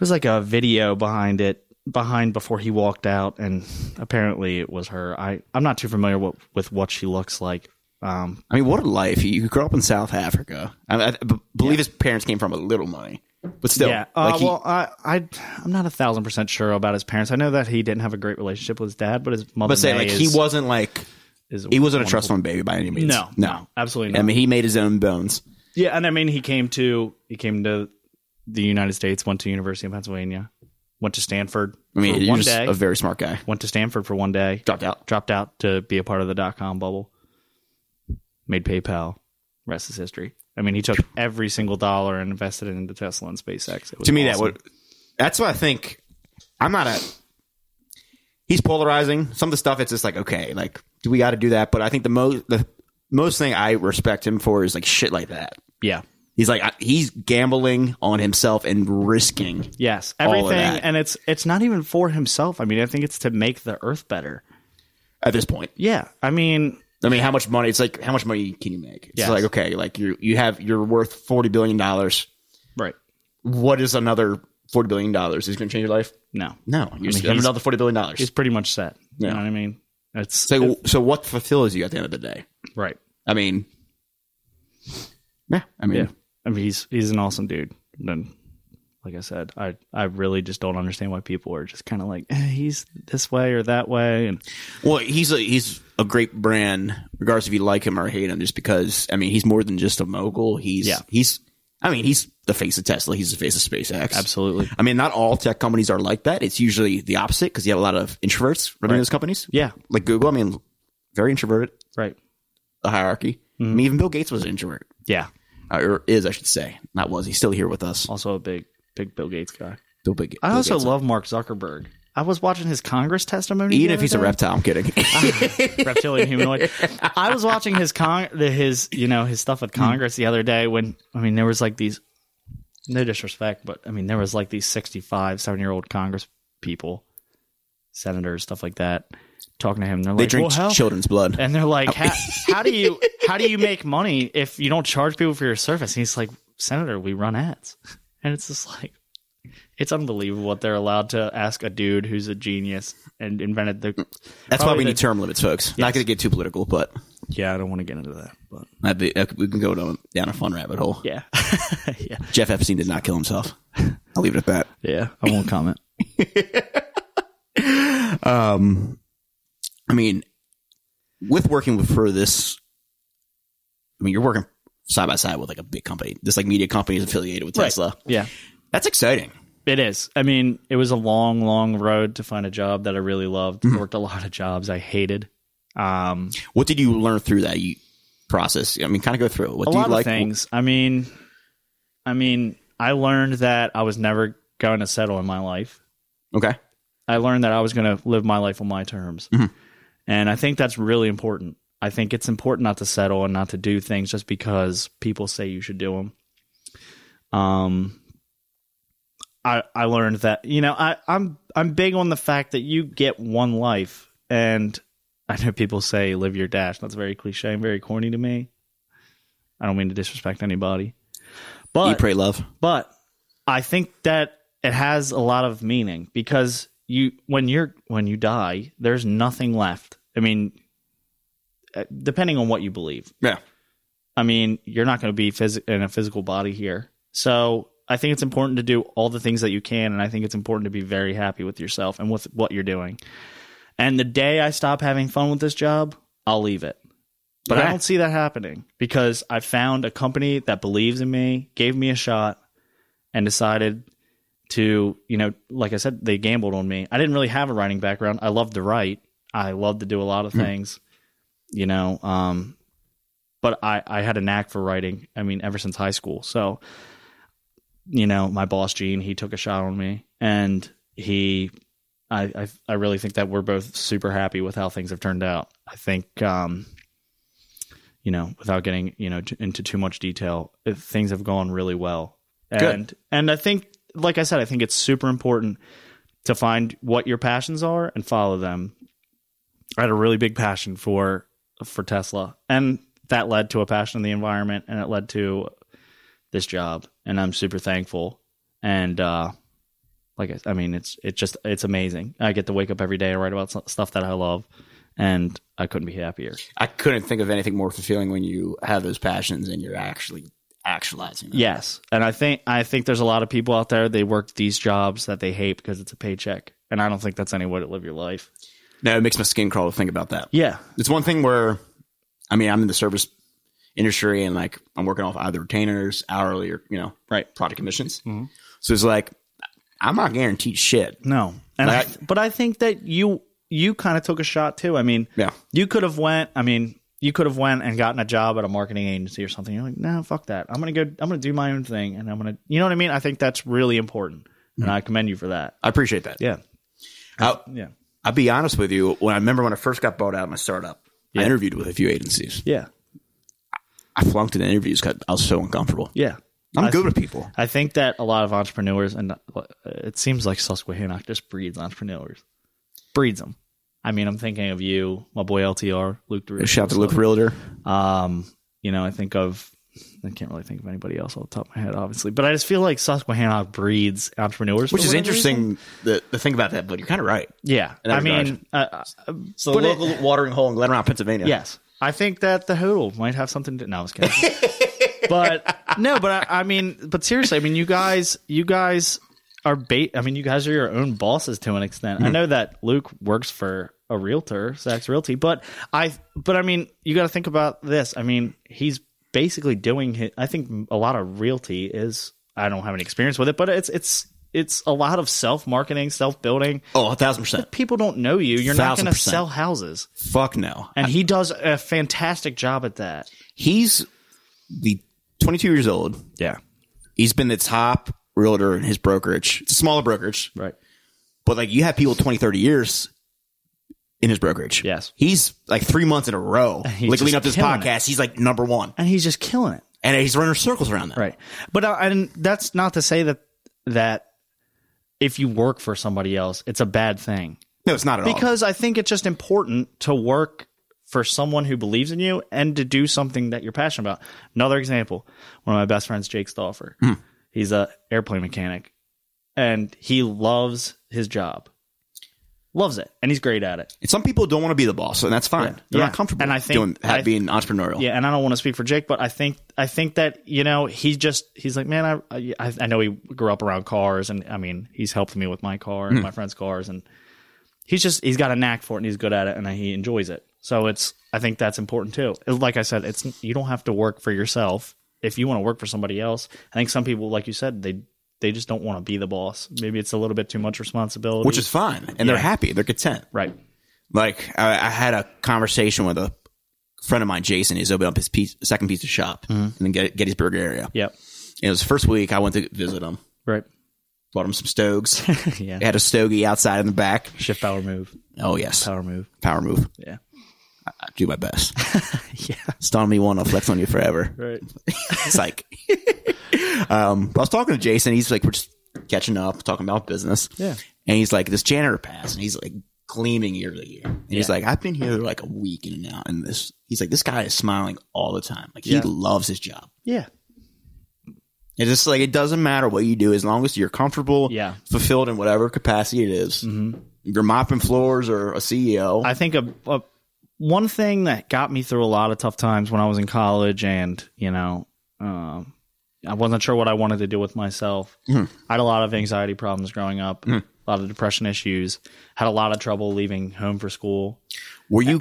was like a video behind it, behind before he walked out, and apparently it was her. I I'm not too familiar with, with what she looks like. Um, I mean, what a life! You grew up in South Africa. I, I b- believe his parents came from a little money, but still, Yeah. Uh, like he, well, I, I, I'm not a thousand percent sure about his parents. I know that he didn't have a great relationship with his dad, but his mother but say Maye like is, he wasn't like he wasn't a trust fund baby by any means. No, no, absolutely not. I mean, he made his own bones. yeah, and I mean, he came to he came to the United States, went to University of Pennsylvania, went to Stanford. I mean, he one was day, a very smart guy. went to Stanford for one day, Dropped out. dropped out to be a part of the dot com bubble, made PayPal. Rest is history. I mean, he took every single dollar and invested it into Tesla and SpaceX. It was to me, that would that's what I think. I'm not a. He's polarizing. Some of the stuff, it's just like okay, like do we got to do that? But I think the most the most thing I respect him for is like shit like that. yeah. He's like I- he's gambling on himself and risking. Yes, everything, and it's it's not even for himself. I mean, I think it's to make the Earth better. At this point, Yeah, I mean, I mean, how much money? It's like how much money can you make? It's Yes. like okay, like you you have you're worth forty billion dollars. right? What is another forty billion dollars? Is going to change your life? No, No, you just mean, have he's- another forty billion dollars. he's pretty much set. Yeah. You know what I mean? It's So so what fulfills you at the end of the day? right. I mean, yeah, I mean, Yeah, I mean, he's he's an awesome dude. And like I said, I I really just don't understand why people are just kind of like eh, he's this way or that way, and well, he's a he's a great brand, regardless if you like him or hate him. Just because, I mean, he's more than just a mogul. He's Yeah. he's, I mean, he's the face of Tesla. He's the face of SpaceX. absolutely, I mean, not all tech companies are like that. It's usually the opposite because you have a lot of introverts running Right. those companies. yeah, Like Google, I mean, very introverted. right, The hierarchy. I Mm-hmm. mean, even Bill Gates was an introvert, yeah. uh, or is, I should say. Not was. He's still here with us. Also a big big Bill Gates guy. Bill Big. I Bill also Gates. love Mark Zuckerberg. I was watching his Congress testimony. even if other he's a reptile. I'm kidding. (laughs) reptilian humanoid. I was watching his con his you know his stuff with hmm. Congress the other day when I mean there was like these no disrespect, but I mean there was like these 65, 7 year old Congress people, senators, stuff like that, talking to him. They're they like, drink well, how, children's blood. and they're like, how, how do you (laughs) how do you make money if you don't charge people for your service? And he's like, Senator, we run ads, and it's just like. It's unbelievable what they're allowed to ask a dude who's a genius and invented the. That's why we the- need term limits, folks. Not going to get too political, but Yeah, I don't want to get into that, but that'd be, we can go down, down a fun rabbit hole. yeah, (laughs) yeah, Jeff Epstein did not kill himself. I'll leave it at that. yeah. I won't comment. (laughs) Um, I mean, with working for this, I mean, you're working side by side with like a big company. This like media company is affiliated with Tesla. Yeah, That's exciting. it is. I mean, it was a long, long road to find a job that I really loved. Worked a lot of jobs I hated. Um, What did you learn through that process? I mean, kind of go through it. What a do you lot like? of things. I mean, I mean, I learned that I was never going to settle in my life. Okay. I learned that I was going to live my life on my terms. And I think that's really important. I think it's important not to settle and not to do things just because people say you should do them. Um, I I learned that you know I I'm I'm big on the fact that you get one life, and I know people say live your dash. That's very cliche and very corny to me. I don't mean to disrespect anybody, but Eat, pray, love. but I think that it has a lot of meaning because you when you're when you die, there's nothing left. I mean, Uh, depending on what you believe. Yeah. I mean, you're not going to be phys- in a physical body here. So I think it's important to do all the things that you can, and I think it's important to be very happy with yourself and with what you're doing. And the day I stop having fun with this job, I'll leave it. But I don't see that happening because I found a company that believes in me, gave me a shot, and decided to, you know, like I said, they gambled on me. I didn't really have a writing background. I loved to write. I loved to do a lot of hmm. things, you know. Um, but I, I had a knack for writing. I mean, ever since high school. So, you know, my boss Gene, he took a shot on me, and he, I, I, I really think that we're both super happy with how things have turned out. I think, um, you know, without getting you know t- into too much detail, things have gone really well, and and I think, like I said, I think it's super important to find what your passions are and follow them. I had a really big passion for for Tesla, and that led to a passion in the environment, and it led to this job, and I'm super thankful. And uh, like I, I mean, it's it's just it's amazing. I get to wake up every day and write about stuff that I love, and I couldn't be happier. I couldn't think of anything more fulfilling when you have those passions and you're actually actualizing them. Yes, and I think I think there's a lot of people out there they work these jobs that they hate because it's a paycheck, and I don't think that's any way to live your life. No, it makes my skin crawl to think about that. Yeah, It's one thing where, I mean, I'm in the service industry and like I'm working off either retainers, hourly, or you know, Right. product commissions. Mm-hmm. So it's like I'm not guaranteed shit. no, and I, Like- but I think that you you kind of took a shot too. I mean, Yeah. you could have went. I mean, you could have went and gotten a job at a marketing agency or something. You're like, no, fuck that. I'm gonna go. I'm gonna do my own thing, and I'm gonna. You know what I mean? I think that's really important, and mm-hmm. I commend you for that. I appreciate that. Yeah, I'll, yeah, I'll be honest with you. When I remember when I first got bought out of my startup, I interviewed with a few agencies. yeah, I flunked in the interviews because I was so uncomfortable. yeah. I'm I- good with people. I think that a lot of entrepreneurs, and uh, it seems like Susquehanna just breeds entrepreneurs, breeds them. I mean, I'm thinking of you, my boy LTR, Luke. Shout out to Luke Realtor. Um, you know, I think of I can't really think of anybody else off the top of my head, obviously, but I just feel like Susquehanna breeds entrepreneurs, Which is interesting, the, the thing about that, but you're kind of right. Yeah, I mean, uh, uh, It's the But it- local watering hole in Glen Rock, Pennsylvania. yes, I think that the Hoodle might have something to. No, I was kidding. (laughs) but no, but I, I mean, but seriously, I mean, you guys, you guys are bait. I mean, you guys are your own bosses to an extent. I know that Luke works for a realtor, Saks Realty, but I, but I mean, you got to think about this. I mean, he's basically doing. His, I think a lot of realty is. I don't have any experience with it, but it's it's it's a lot of self marketing, self building. Oh, a thousand percent. If People don't know you. You're not going to sell houses, Fuck no. and he does a fantastic job at that. He's the 22 years old. Yeah, He's been the top realtor in his brokerage. It's a smaller brokerage, right. but like you have people 20, 30 years in his brokerage. Yes. He's like three months in a row. (laughs) Like leading up to this podcast, he's like number one. and he's just killing it. And he's running circles around that. Right. But uh, and that's not to say that that if you work for somebody else, it's a bad thing. No, it's not at all. Because I think it's just important to work for someone who believes in you and to do something that you're passionate about. Another example, one of my best friends, Jake Stauffer. Hmm. He's a airplane mechanic and he loves his job. Loves it. And he's great at it. And some people don't want to be the boss, and that's fine. They're Yeah. not comfortable And I think- doing, ha- I- being entrepreneurial. Yeah, and I don't want to speak for Jake, but I think I think that you know he's just he's like, man, I I, I know he grew up around cars, and I mean he's helped me with my car and hmm. my friends' cars, and he's just he's got a knack for it and he's good at it, and he enjoys it. So it's I think that's important too. Like I said, it's you don't have to work for yourself if you want to work for somebody else. I think some people, like you said, they they just don't want to be the boss. Maybe it's a little bit too much responsibility, Which is fine. And they're happy. They're content. right. Like I, I had a conversation with a friend of mine, Jason. He's opened up his piece, second pizza shop mm-hmm. in the Get- Gettysburg area. Yep. And it was the first week I went to visit him. Right. Bought him some stoves. (laughs) yeah. They had a stogie outside in the back. Shift power move. Oh yes, Power move. power move. Yeah. I do my best. (laughs) Yeah. Stun me one, I'll flex on you forever. Right. (laughs) It's like, (laughs) um, I was talking to Jason. He's like, we're just catching up, talking about business. Yeah. And he's like, this janitor pass, and he's like gleaming ear to ear. And he's like, I've been here like a week in and out, and this. He's like, this guy is smiling all the time. Like he Yeah. loves his job. Yeah. It's just like it doesn't matter what you do as long as you're comfortable, Yeah. fulfilled in whatever capacity it is. Mm-hmm. You're mopping floors or a CEO. I think a, a one thing that got me through a lot of tough times when I was in college, and you know, um, I wasn't sure what I wanted to do with myself. I had a lot of anxiety problems growing up, a lot of depression issues. Had a lot of trouble leaving home for school. were you?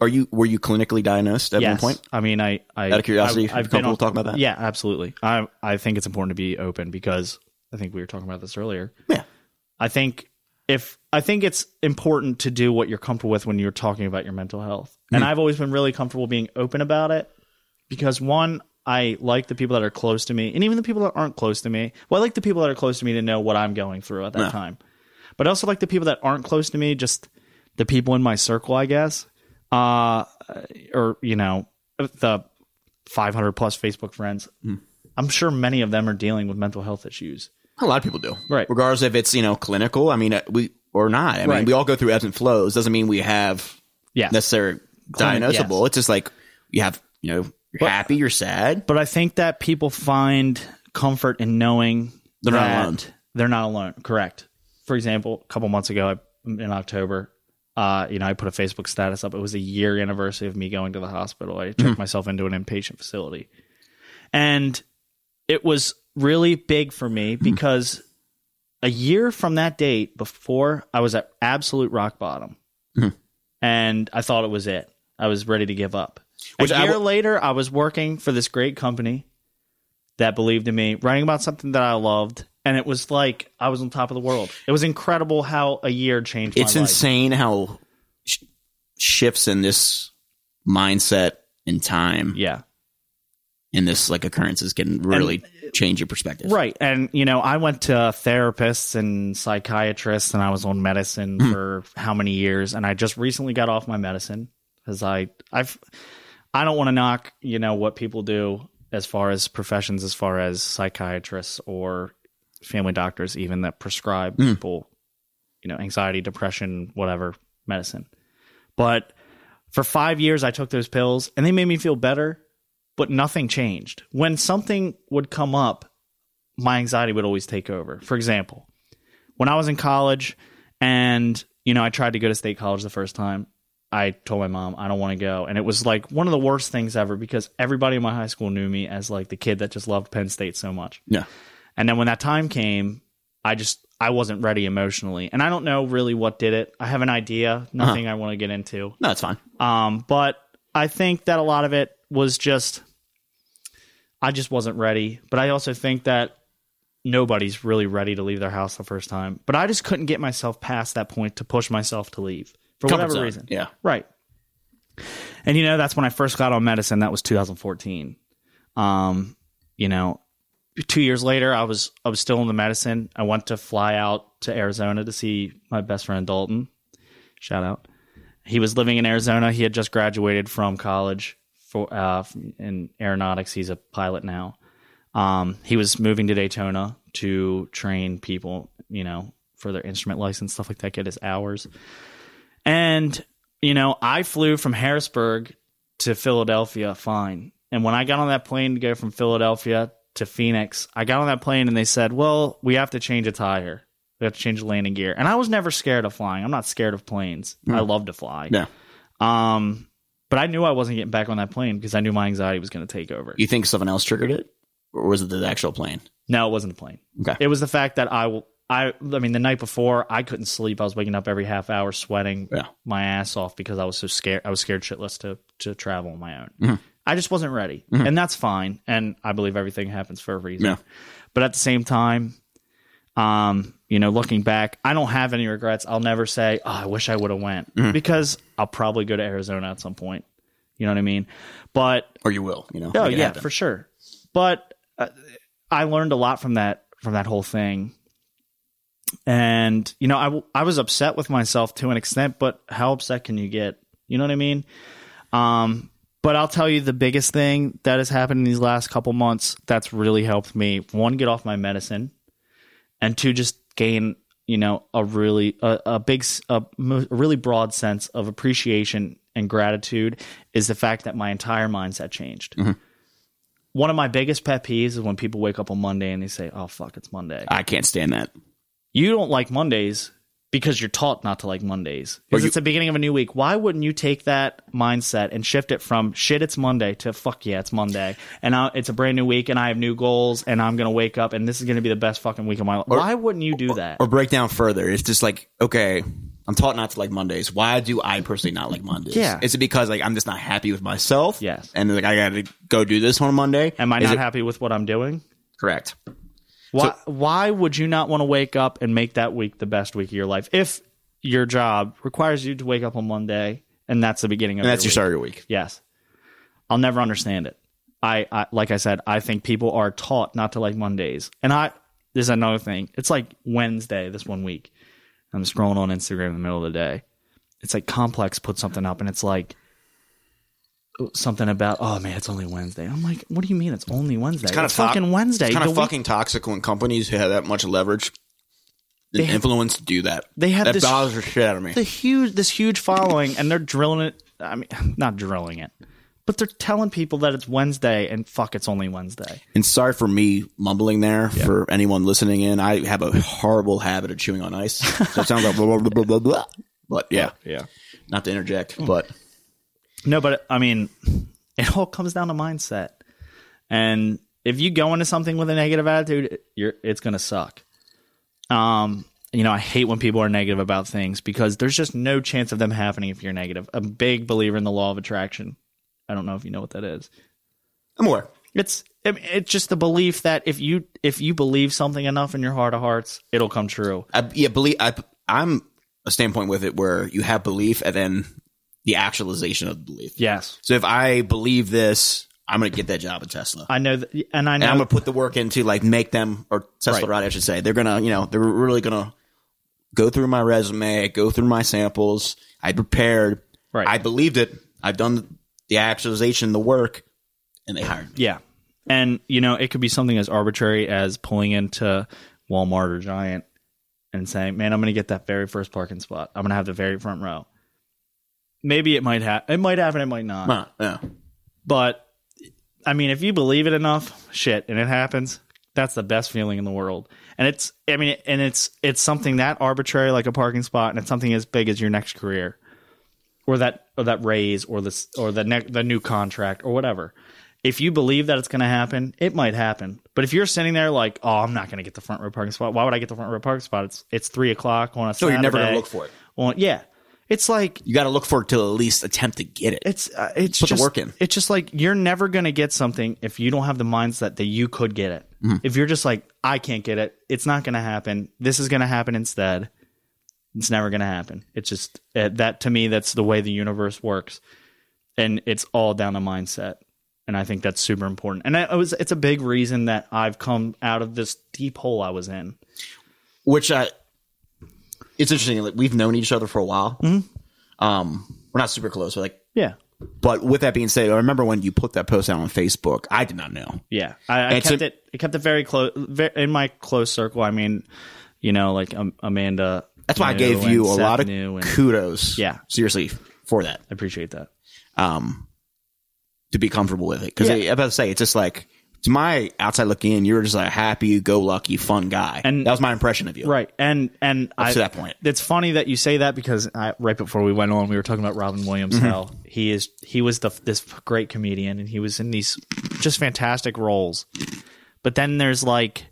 Are you? Were you clinically diagnosed at yes, one point? I mean, I, I Out of curiosity, I, if you're comfortable talking about that? Yeah, absolutely. I I think it's important to be open because I think we were talking about this earlier. Yeah. I think if I think it's important to do what you're comfortable with when you're talking about your mental health. And I've always been really comfortable being open about it because one, I like the people that are close to me, and even the people that aren't close to me. Well, I like the people that are close to me to know what I'm going through at that time. But I also like the people that aren't close to me, just the people in my circle, I guess. Uh or, you know, the 500 plus Facebook friends. I'm sure many of them are dealing with mental health issues. A lot of people do, Right. Regardless if it's you know clinical. I mean, uh, we or not. I mean, we all go through ebbs and flows. Doesn't mean we have Yeah. necessarily diagnosable. yes. It's just like you have you know you're happy, you're sad. But I think that people find comfort in knowing They're not alone. They're not alone. Correct. For example, a couple months ago in October, uh, you know, I put a Facebook status up. It was a year anniversary of me going to the hospital. I Hmm. myself into an inpatient facility, and it was really big for me Hmm. because a year from that date, before I was at absolute rock bottom, Hmm. and I thought it was it. I was ready to give up. Which a I year w- later, I was working for this great company that believed in me, writing about something that I loved, and it was like I was on top of the world. It was incredible how a year changed. It's my life. insane how sh- shifts in this mindset and time Yeah, in this like occurrences can really change your perspective. right. And you know, I went to therapists and psychiatrists, and I was on medicine Hmm. for how many years? And I just recently got off my medicine because I I've I don't want to knock you know what people do as far as professions, as far as psychiatrists or family doctors, even that prescribe Hmm. people, you know, anxiety, depression, whatever medicine. But for five years, I took those pills and they made me feel better, but nothing changed. When something would come up, my anxiety would always take over. For example, when I was in college and, you know, I tried to go to state college the first time, I told my mom, I don't want to go. And it was like one of the worst things ever because everybody in my high school knew me as like the kid that just loved Penn State so much. Yeah. And then when that time came, I just I wasn't ready emotionally. And I don't know really what did it. I have an idea, nothing I want to get into. No, it's fine. Um, but I think that a lot of it was just I just wasn't ready. But I also think that nobody's really ready to leave their house the first time. But I just couldn't get myself past that point to push myself to leave for Comfort whatever zone. reason. Yeah. Right. And you know, that's when I first got on medicine. That was 2014. Um, you know, two years later, I was I was still in the medicine. I went to fly out to Arizona to see my best friend Dalton. Shout out. He was living in Arizona. He had just graduated from college for uh, in aeronautics. He's a pilot now. Um, he was moving to Daytona to train people, you know, for their instrument license stuff like that, get his hours. And you know, I flew from Harrisburg to Philadelphia fine. And when I got on that plane to go from Philadelphia to Phoenix, I got on that plane and they said, "Well, we have to change a tire. We have to change the landing gear." And I was never scared of flying. I'm not scared of planes. I love to fly. Yeah. Um, but I knew I wasn't getting back on that plane because I knew my anxiety was going to take over. You think someone else triggered it, or was it the actual plane? No, it wasn't the plane. Okay. It was the fact that I, will- I, I mean, the night before I couldn't sleep. I was waking up every half hour, sweating Yeah. my ass off because I was so scared. I was scared shitless to to travel on my own. Mm-hmm. I just wasn't ready, and that's fine. And I believe everything happens for a reason. Yeah. But at the same time, um, you know, looking back, I don't have any regrets. I'll never say, "Oh, I wish I would have went," Mm-hmm. because I'll probably go to Arizona at some point. You know what I mean? But Or you will, you know? Oh yeah, happen. for sure. But uh, I learned a lot from that from that whole thing. And you know, I w- I was upset with myself to an extent, but how upset can you get? You know what I mean? Um, but I'll tell you the biggest thing that has happened in these last couple months that's really helped me: one, get off my medicine, and to just gain you know a really a, a big a, a really broad sense of appreciation and gratitude is the fact that my entire mindset changed mm-hmm. one of my biggest pet peeves is when people wake up on Monday and they say, "Oh fuck, it's Monday." I can't stand that. you don't like Mondays because you're taught not to like Mondays. Because it's the beginning of a new week. Why wouldn't you take that mindset and shift it from shit, it's Monday to fuck yeah, it's Monday. And I, it's a brand new week and I have new goals and I'm going to wake up and this is going to be the best fucking week of my life. Why wouldn't you do that? Or break down further. It's just like, okay, I'm taught not to like Mondays. Why do I personally not like Mondays? Yeah. Is it because like I'm just not happy with myself? Yes. And like I got to go do this on a Monday? Am I Is not it- happy with what I'm doing? Correct. Why, why would you not want to wake up and make that week the best week of your life if your job requires you to wake up on Monday and that's the beginning of And that's your week? start of your week. Yes. I'll never understand it. I, I like I said, I think people are taught not to like Mondays. And I this is another thing. It's like Wednesday this one week. I'm scrolling on Instagram in the middle of the day. It's like Complex put something up and it's like something about oh man, it's only Wednesday. I'm like, what do you mean it's only Wednesday? It's, kind of fucking Wednesday. It's kind The of week- fucking toxic when companies have that much leverage and They influence do that. they have that this- bothers the shit out of me. the huge this huge following and they're drilling it I mean (laughs) not drilling it. But they're telling people that it's Wednesday and fuck it's only Wednesday. And sorry for me mumbling there for anyone listening in. I have a horrible habit of chewing on ice. So it sounds like blah, blah, blah, blah, blah, blah. But yeah, Yeah. not to interject, but No, but I mean, it all comes down to mindset. And if you go into something with a negative attitude, you're it's gonna suck. Um, you know, I hate when people are negative about things because there's just no chance of them happening if you're negative. I'm a big believer in the law of attraction. I don't know if you know what that is. I'm aware. It's it's just the belief that if you if you believe something enough in your heart of hearts, it'll come true. I, yeah, believe I, I'm a standpoint with it where you have belief and then the actualization of the belief. Yes, So if I believe this, I'm going to get that job at Tesla. I know that, and I and know I'm going to put the work into like make them or Tesla, Right. right? I should say. They're going to, you know, they're really going to go through my resume, go through my samples. I prepared. Right. I believed it. I've done the actualization, the work, and they hired me. Yeah. And, you know, it could be something as arbitrary as pulling into Walmart or Giant and saying, man, I'm going to get that very first parking spot. I'm going to have the very front row. Maybe it might happen. It might happen. It might not. Huh, yeah. But, I mean, if you believe it enough, shit, and it happens, that's the best feeling in the world. And it's, I mean, and it's, it's something that arbitrary, like a parking spot, and it's something as big as your next career or that, or that raise or this, or the ne- the new contract or whatever if you believe that it's going to happen, it might happen. But if you're sitting there like, oh, I'm not going to get the front row parking spot. Why would I get the front row parking spot? It's it's three o'clock on a So Saturday. you're never going to look for it. Well, yeah, it's like You got to look for it to at least attempt to get it. it's uh, it's Put the just work in. It's just like you're never going to get something if you don't have the mindset that you could get it. Mm-hmm. If you're just like, I can't get it, it's not going to happen. This is going to happen instead. It's never going to happen. It's just uh, that to me, that's the way the universe works, and it's all down to mindset. And I think that's super important. And it was it's a big reason that I've come out of this deep hole I was in. which I, it's interesting. Like we've known each other for a while. Mm-hmm. Um, we're not super close. We're like, Yeah, but with that being said, I remember when you put that post out on Facebook. I did not know. Yeah, I, I kept a- it. I kept it very close in my close circle. I mean, you know, like um, Amanda. That's why I gave you a Seth lot of and kudos. Yeah. seriously for that. I appreciate that. Um, to be comfortable with it because Yeah. I, am about to say it's just like to my outside looking in, you were just a happy go lucky fun guy, And- that was my impression of you. Right, and and I, to that point. it's funny that you say that because I, right before we went on, we were talking about Robin Williams. Mm-hmm. How he is, he was the this great comedian, and he was in these just fantastic roles. But then there's like,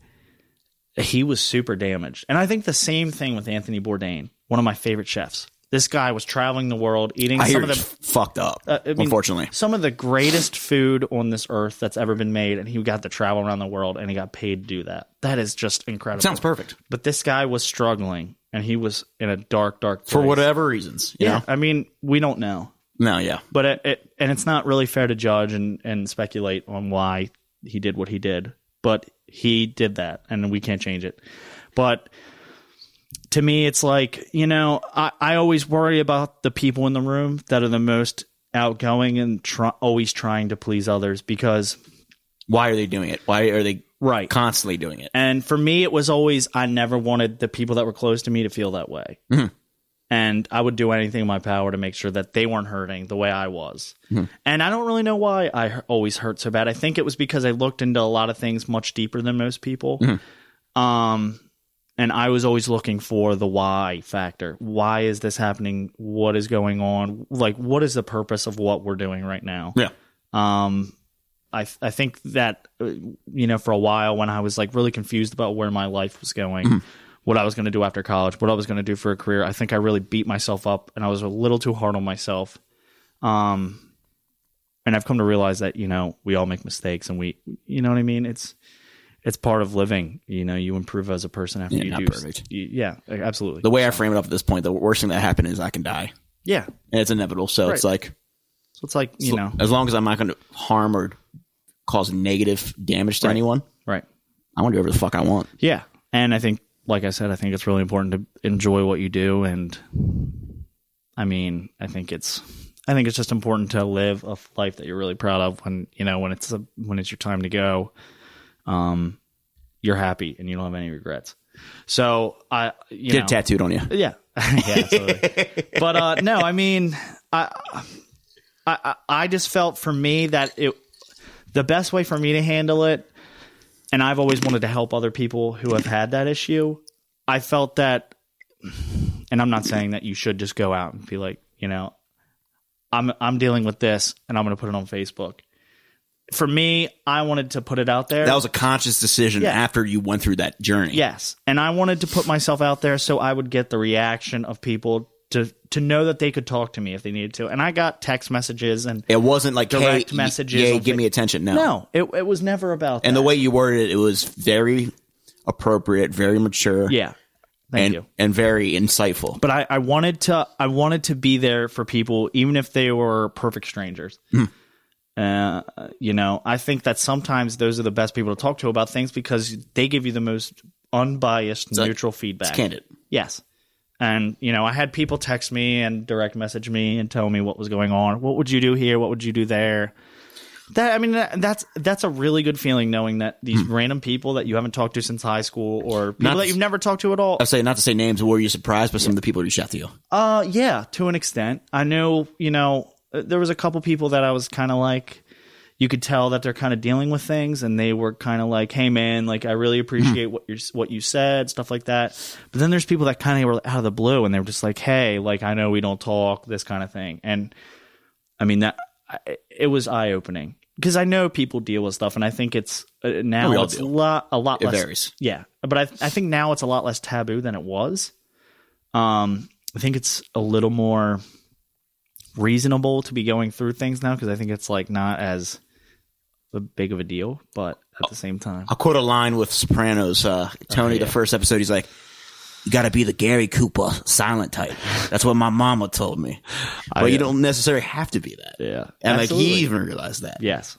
he was super damaged, and I think the same thing with Anthony Bourdain, one of my favorite chefs. This guy was traveling the world eating I some of it's the fucked up. Uh, I mean, unfortunately, some of the greatest food on this earth that's ever been made, and he got to travel around the world, and he got paid to do that. That is just incredible. sounds perfect But this guy was struggling, and he was in a dark, dark place. for whatever reasons. You Yeah, know? I mean, we don't know, no, yeah, but it, it and it's not really fair to judge and and speculate on why he did what he did. But he did that, and we can't change it. But to me, it's like, you know, I, I always worry about the people in the room that are the most outgoing and try, always trying to please others because, why are they doing it? Why are they right. constantly doing it? And for me, it was always, I never wanted the people that were close to me to feel that way. Mhm. and I would do anything in my power to make sure that they weren't hurting the way I was. And I don't really know why I always hurt so bad. I think it was because I looked into a lot of things much deeper than most people. Um, and I was always looking for the why factor. Why is this happening? What is going on? Like, what is the purpose of what we're doing right now? Yeah. Um, I I think that uh, you know for a while when I was like really confused about where my life was going, what I was going to do after college, what I was going to do for a career, I think I really beat myself up and I was a little too hard on myself. Um, and I've come to realize that you know we all make mistakes and we you know what I mean. It's it's part of living. You know, you improve as a person after Yeah, you do. perfect. you- yeah, absolutely. The way I frame it up at this point, the worst thing that happened is I can die, yeah, and it's inevitable. So it's like, so it's like you know, as long as I'm not going to harm or cause negative damage to Right. anyone, right. I want to do whatever the fuck I want. Yeah. And I think, like I said, I think it's really important to enjoy what you do. And I mean, I think it's, I think it's just important to live a life that you're really proud of when, you know, when it's, a, when it's your time to go, um, you're happy and you don't have any regrets. So I, you Get know, tattooed on you. yeah, (laughs) yeah, absolutely. but uh, no, I mean, I, I, I- I just felt for me that it, the best way for me to handle it, and I've always wanted to help other people who have had that issue. I felt that, and I'm not saying that you should just go out and be like, you know, I'm I'm dealing with this, and I'm going to put it on Facebook. For me, I wanted to put it out there. That was a conscious decision Yeah. after you went through that journey. Yes, and I wanted to put myself out there so I would get the reaction of people to to know that they could talk to me if they needed to. And I got text messages and It wasn't like Direct hey, messages Yeah, give me attention. No, no, it it was never about And that. the way you worded it, it was very appropriate, very mature, yeah, thank and you. and very insightful. But I, I wanted to I wanted to be there for people even if they were perfect strangers. Hmm. Uh, you know, I think that sometimes those are the best people to talk to about things because they give you the most unbiased, like- neutral feedback. It's candid. Yes. And, you know, I had people text me and direct message me and tell me what was going on. What would you do here? What would you do there? That I mean, that, that's that's a really good feeling knowing that these random people that you haven't talked to since high school or people that you've never talked to at all. I say not to say names, were you surprised by some of the people who reached out to you? Uh, yeah, to an extent. I know, you know, there was a couple people that I was kind of like, you could tell that they're kind of dealing with things, and they were kind of like, "Hey, man, like I really appreciate what you what you said, stuff like that." But then there's people that kind of were out of the blue, and they were just like, "Hey, like I know we don't talk, this kind of thing," and I mean that it was eye opening because I know people deal with stuff, and I think it's uh, now it's a lot a lot It less. varies. Yeah, but I I think now it's a lot less taboo than it was. Um, I think it's a little more reasonable to be going through things now because I think it's like not as a big of a deal, but at the same time, I'll quote a line with Sopranos. Uh, Tony, yeah. the first episode, he's like, "You got to be the Gary Cooper silent type." That's what my mama told me. But you uh, don't necessarily have to be that. yeah, And like he even realized that. yes,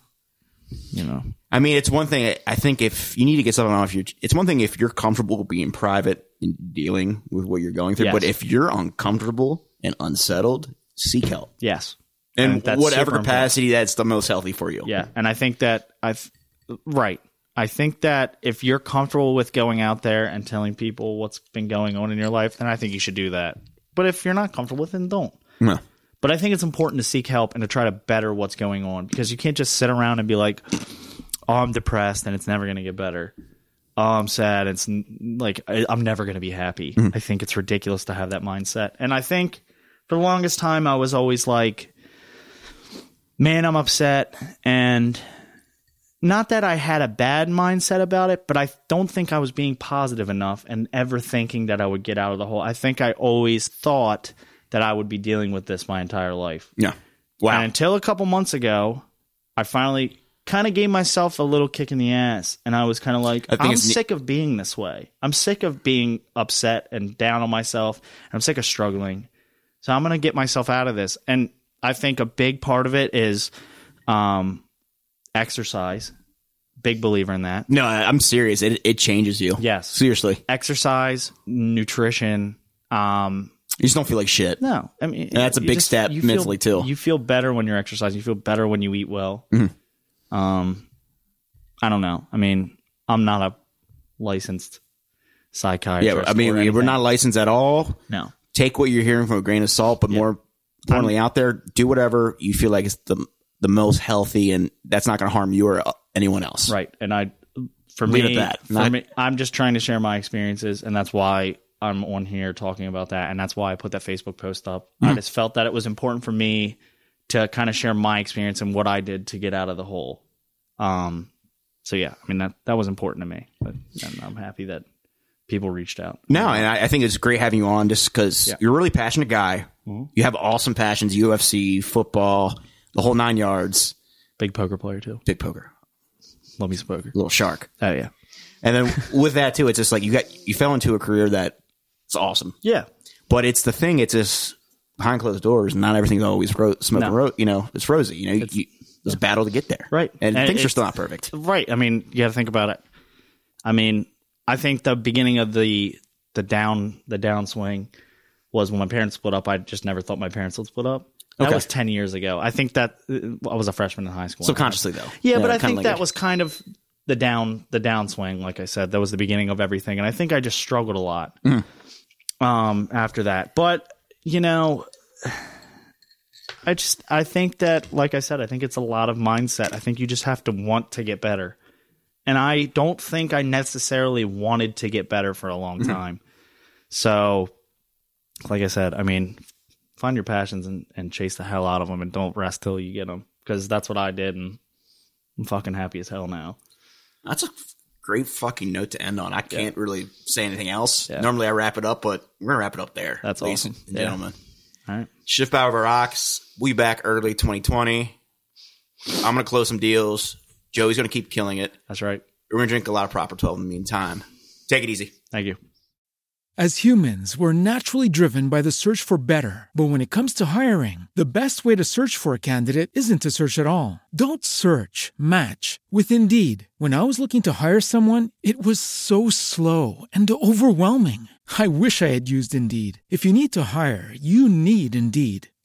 you know, I mean, it's one thing. I think if you need to get something off your, it's one thing if you're comfortable being private and dealing with what you're going through. Yes. But if you're uncomfortable and unsettled, seek help yes, in And that's whatever super important. capacity that's the most healthy for you. Yeah, and I think that I've right. I think that if you're comfortable with going out there and telling people what's been going on in your life, then I think you should do that. But if you're not comfortable with it, then don't. No. But I think it's important to seek help and to try to better what's going on because you can't just sit around and be like, "Oh, I'm depressed and it's never going to get better." Oh, I'm sad. It's n- like I, I'm never going to be happy. Mm. I think it's ridiculous to have that mindset. And I think for the longest time I was always like, "Man, I'm upset." And not that I had a bad mindset about it, but I don't think I was being positive enough and ever thinking that I would get out of the hole. I think I always thought that I would be dealing with this my entire life. Yeah. Wow. And until a couple months ago, I finally kind of gave myself a little kick in the ass. And I was kind of like, I'm it's ne- sick of being this way. I'm sick of being upset and down on myself. I'm sick of struggling. So I'm going to get myself out of this. And I think a big part of it is um, exercise. Big believer in that. no, I'm serious. It it changes you. Yes. Seriously. Exercise, nutrition. Um, You just don't feel like shit. No, I mean that's a big step you feel- mentally, too. You feel better when you're exercising. You feel better when you eat well. Mm-hmm. Um, I don't know. I mean, I'm not a licensed psychiatrist. Yeah. I mean, we're not licensed at all No, take what you're hearing from a grain of salt, but more importantly, out there, do whatever you feel like is the the most healthy, and that's not going to harm you or uh, anyone else. Right. And I, for Leave me, that. for Not- me, I'm just trying to share my experiences, and that's why I'm on here talking about that, and that's why I put that Facebook post up. Mm. I just felt that it was important for me to kind of share my experience and what I did to get out of the hole. Um. So yeah, I mean that that was important to me, but and I'm happy that people reached out. No, and I, I think it's great having you on just because Yeah. you're a really passionate guy. Mm-hmm. You have awesome passions: UFC, football, the whole nine yards. Big poker player too. Big poker, Love me some poker. little shark. Oh yeah. And then (laughs) with that too, it's just like you got you fell into a career that it's awesome. Yeah. But it's the thing. It's just behind closed doors. Not everything's always ro- smoke and No. ro- You know, it's rosy. You know, you, there's a battle to get there. Right. And, And things are still not perfect. Right. I mean, you got to think about it. I mean, I think the beginning of the the down the downswing was when my parents split up. I just never thought my parents would split up. That Okay. was ten years ago. I think that I was a freshman in high school. Subconsciously though. yeah, but I think that was kind of the down the downswing. Like I said, that was the beginning of everything, and I think I just struggled a lot Mm-hmm. um, after that. But you know, I just I think that, like I said, I think it's a lot of mindset. I think you just have to want to get better. And I don't think I necessarily wanted to get better for a long Mm-hmm. time. So, like I said, I mean, find your passions and, and chase the hell out of them and don't rest till you get them because that's what I did. And I'm fucking happy as hell now. That's a great fucking note to end on. I can't really say anything else. Yeah. Normally I wrap it up, but we're gonna wrap it up there. That's ladies awesome. and Yeah. gentlemen. All right. Shift Power over rocks. We back early 2020. I'm gonna close some deals. Joey's gonna keep killing it. That's right. We're gonna drink a lot of proper 12 in the meantime. Take it easy. Thank you. As humans, we're naturally driven by the search for better. But when it comes to hiring, the best way to search for a candidate isn't to search at all. Don't search, match with Indeed. When I was looking to hire someone, it was so slow and overwhelming. I wish I had used Indeed. If you need to hire, you need Indeed.